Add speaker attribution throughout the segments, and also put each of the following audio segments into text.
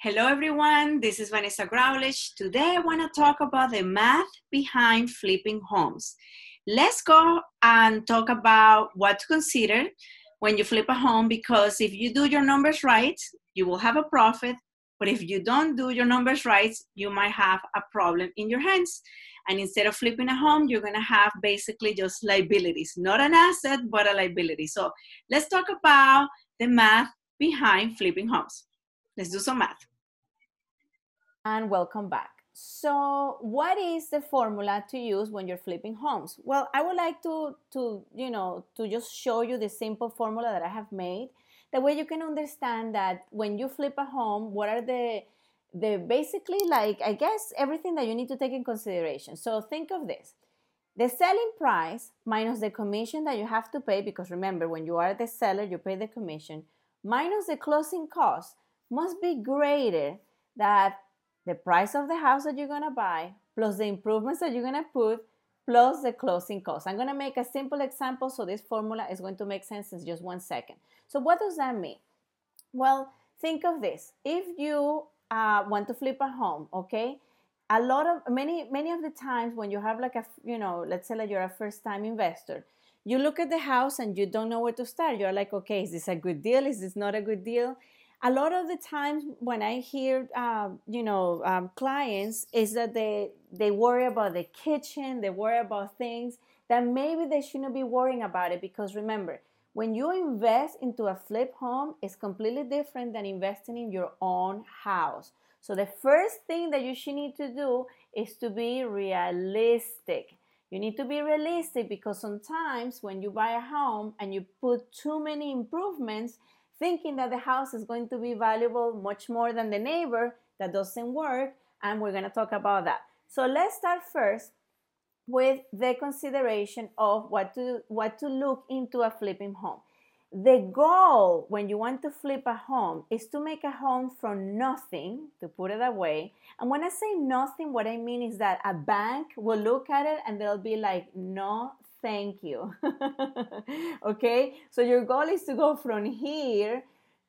Speaker 1: Hello, everyone. This is Vanessa Growlich. Today, I want to talk about the math behind flipping homes. Let's go and talk about what to consider when you flip a home because if you do your numbers right, you will have a profit. But if you don't do your numbers right, you might have a problem in your hands. And instead of flipping a home, you're going to have basically just liabilities, not an asset, but a liability. So let's talk about the math behind flipping homes. Let's do some math.
Speaker 2: And welcome back. So, what is the formula to use when you're flipping homes? Well, I would like to to, you know, to just show you the simple formula that I have made. That way you can understand that when you flip a home, what are the the basically like I guess everything that you need to take in consideration. So, think of this. The selling price minus the commission that you have to pay because remember when you are the seller, you pay the commission minus the closing cost must be greater than the price of the house that you're going to buy plus the improvements that you're going to put plus the closing costs. I'm going to make a simple example so this formula is going to make sense in just one second. So what does that mean? Well, think of this. If you uh, want to flip a home, okay, a lot of many many of the times when you have like a you know let's say like you're a first time investor you look at the house and you don't know where to start you're like okay is this a good deal is this not a good deal a lot of the times when I hear, uh, you know, um, clients is that they they worry about the kitchen, they worry about things that maybe they shouldn't be worrying about it because remember, when you invest into a flip home, it's completely different than investing in your own house. So the first thing that you should need to do is to be realistic. You need to be realistic because sometimes when you buy a home and you put too many improvements, thinking that the house is going to be valuable much more than the neighbor. That doesn't work, and we're going to talk about that. So let's start first with the consideration of what to what to look into a flipping home. The goal when you want to flip a home is to make a home from nothing, to put it away. And when I say nothing, what I mean is that a bank will look at it and they'll be like, no, thank you. okay, so your goal is to go from here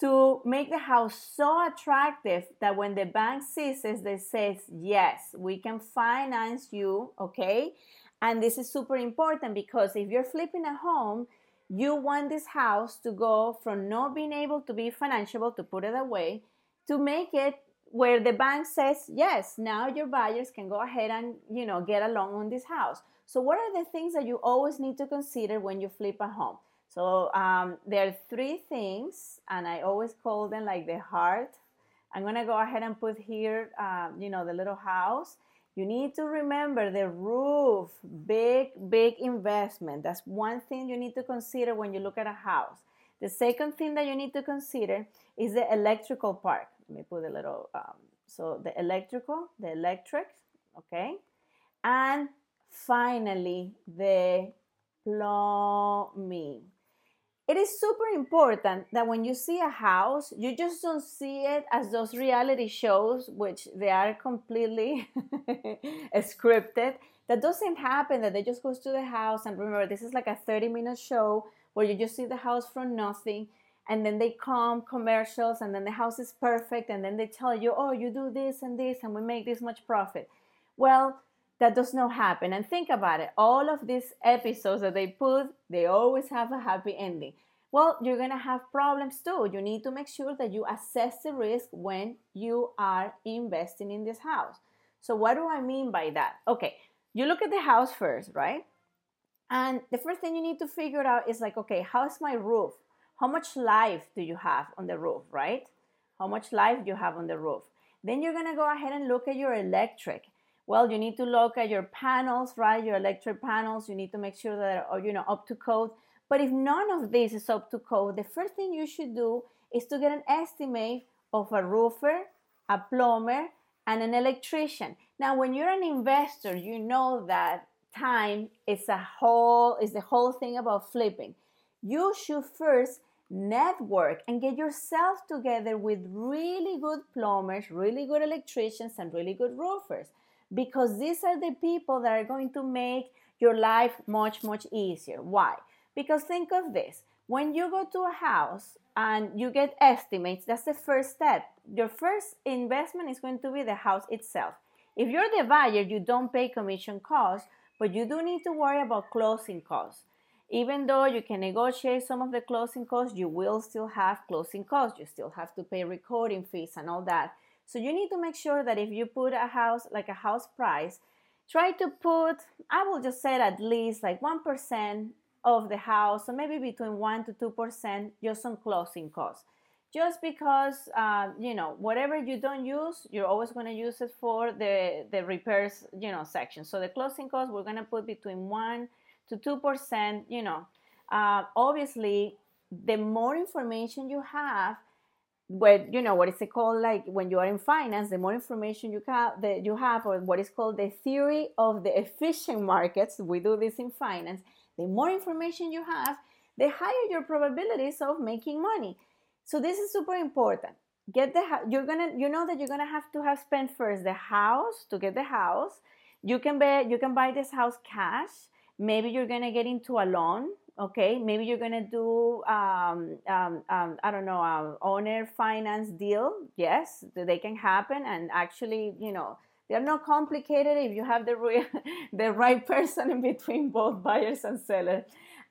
Speaker 2: to make the house so attractive that when the bank sees it, they says, yes, we can finance you, okay? And this is super important because if you're flipping a home, you want this house to go from not being able to be financiable, to put it away, to make it where the bank says, yes, now your buyers can go ahead and, you know, get along on this house. So, what are the things that you always need to consider when you flip a home? So, um, there are three things, and I always call them like the heart. I'm gonna go ahead and put here, uh, you know, the little house. You need to remember the roof, big, big investment. That's one thing you need to consider when you look at a house. The second thing that you need to consider is the electrical part. Let me put a little, um, so the electrical, the electric, okay? And finally, the plumbing. It is super important that when you see a house, you just don't see it as those reality shows, which they are completely scripted. That doesn't happen, that they just goes to the house and remember, this is like a 30 minute show where you just see the house from nothing and then they come commercials and then the house is perfect and then they tell you oh you do this and this and we make this much profit well that does not happen. And think about it all of these episodes that they put, they always have a happy ending. Well, you're going to have problems too. You need to make sure that you assess the risk when you are investing in this house. So, what do I mean by that? Okay, you look at the house first, right? And the first thing you need to figure out is like, okay, how's my roof? How much life do you have on the roof, right? How much life do you have on the roof? Then you're gonna go ahead and look at your electric. Well, you need to look at your panels, right? Your electric panels. You need to make sure that are, you know up to code. But if none of this is up to code, the first thing you should do is to get an estimate of a roofer, a plumber, and an electrician. Now, when you're an investor, you know that time is a whole is the whole thing about flipping. You should first network and get yourself together with really good plumbers, really good electricians, and really good roofers because these are the people that are going to make your life much, much easier. Why? Because think of this when you go to a house and you get estimates, that's the first step. Your first investment is going to be the house itself. If you're the buyer, you don't pay commission costs, but you do need to worry about closing costs. Even though you can negotiate some of the closing costs, you will still have closing costs. You still have to pay recording fees and all that. So you need to make sure that if you put a house like a house price, try to put, I will just say at least like 1% of the house, so maybe between 1 to 2% just on closing costs. Just because, uh, you know, whatever you don't use, you're always going to use it for the, the repairs, you know, section. So the closing cost we're going to put between 1 to 2%, you know. Uh, obviously, the more information you have, what you know what is it called like when you are in finance the more information you have that you have or what is called the theory of the efficient markets we do this in finance the more information you have the higher your probabilities of making money so this is super important. Get the you're gonna you know that you're gonna have to have spent first the house to get the house. You can buy you can buy this house cash. Maybe you're gonna get into a loan okay? Maybe you're gonna do um, um, um, i don't know um, owner finance deal. Yes they can happen. And actually you know they're not complicated if you have the the right person in between both buyers and sellers.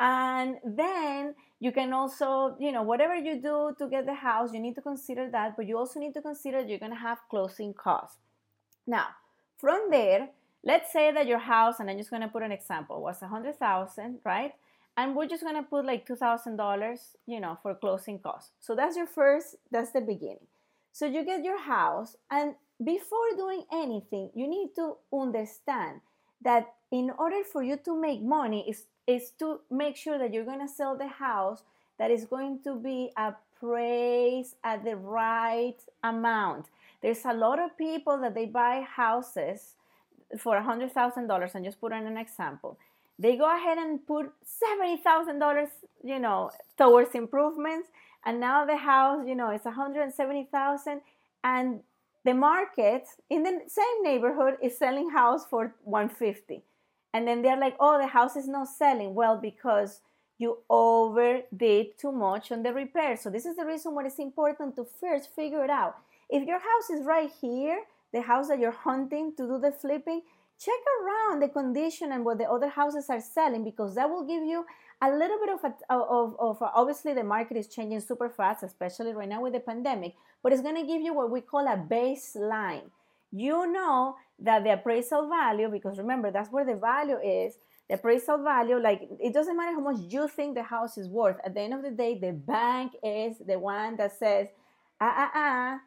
Speaker 2: And then you can also you know whatever you do to get the house you need to consider that but you also need to consider you're going to have closing costs. Now from there let's say that your house and i'm just going to put an example was a hundred thousand right? And we're just going to put like $2000 you know for closing costs. So that's your first that's the beginning. So you get your house and before doing anything you need to understand that in order for you to make money is is to make sure that you're going to sell the house that is going to be appraised at the right amount there's a lot of people that they buy houses for a hundred thousand dollars and just put in an example they go ahead and put $70,000, you know, towards improvements. And now the house, you know, it's 170,000 and the market in the same neighborhood is selling house for 150. And then they're like, "Oh, the house is not selling." Well, because you overdid too much on the repair. So this is the reason why it's important to first figure it out. If your house is right here, the house that you're hunting to do the flipping, check around the condition and what the other houses are selling because that will give you a little bit of, a, of, of obviously the market is changing super fast especially right now with the pandemic but it's going to give you what we call a baseline you know that the appraisal value because remember that's where the value is the appraisal value like it doesn't matter how much you think the house is worth at the end of the day the bank is the one that says ah ah ah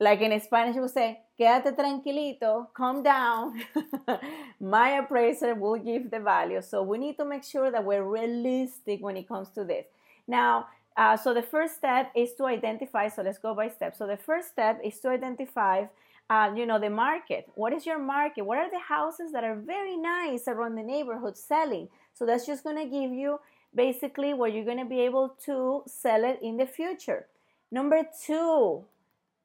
Speaker 2: like in Spanish, you would say, quédate tranquilito, calm down. My appraiser will give the value. So we need to make sure that we're realistic when it comes to this. Now, uh, so the first step is to identify. So let's go by step. So the first step is to identify, uh, you know, the market. What is your market? What are the houses that are very nice around the neighborhood selling? So that's just going to give you basically where you're going to be able to sell it in the future. Number two,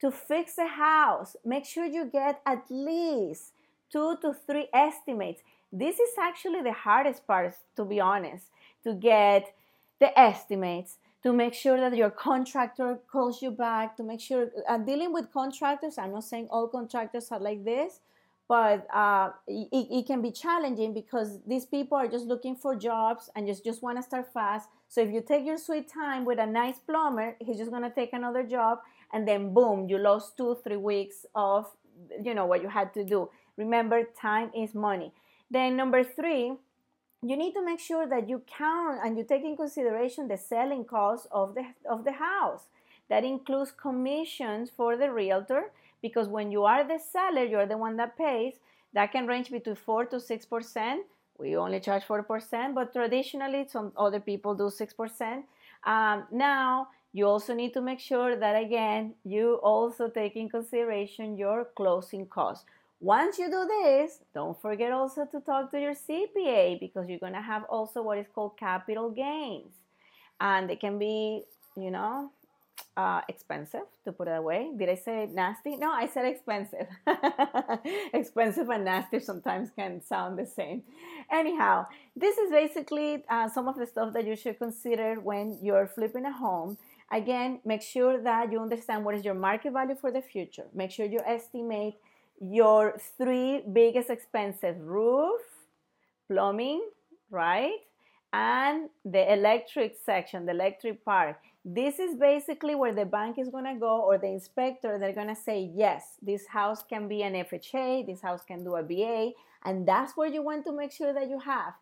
Speaker 2: to fix a house, make sure you get at least two to three estimates. This is actually the hardest part, to be honest, to get the estimates, to make sure that your contractor calls you back, to make sure, uh, dealing with contractors, I'm not saying all contractors are like this, but uh, it, it, can be challenging because these people are just looking for jobs and just, just want to start fast. So if you take your sweet time with a nice plumber, he's just going to take another job and then boom you lost two three weeks of you know what you had to do remember time is money then number three you need to make sure that you count and you take in consideration the selling cost of the of the house. That includes commissions for the realtor because when you are the seller you're the one that pays. That can range between 4 to 6 percent. We only charge 4 percent but traditionally some other people do 6 percent. Um, now you also need to make sure that again, you also take in consideration your closing costs. Once you do this, don't forget also to talk to your CPA because you're going to have also what is called capital gains. And they can be, you know, uh, expensive, to put it away. Did I say nasty? No, I said expensive. expensive and nasty sometimes can sound the same. Anyhow, this is basically uh, some of the stuff that you should consider when you're flipping a home. Again, make sure that you understand what is your market value for the future. Make sure you estimate your three biggest expenses roof, plumbing, right? And the electric section, the electric part. This is basically where the bank is going to go or the inspector, they're going to say, yes, this house can be an FHA, this house can do a VA, and that's where you want to make sure that you have.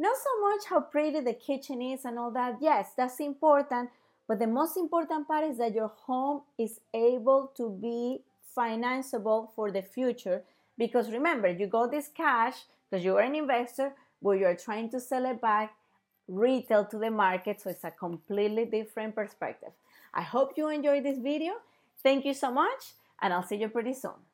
Speaker 2: Not so much how pretty the kitchen is and all that. Yes, that's important, but the most important part is that your home is able to be financeable for the future because remember, you got this cash because you are an investor, but you're trying to sell it back retail to the market, so it's a completely different perspective. I hope you enjoyed this video. Thank you so much, and I'll see you pretty soon.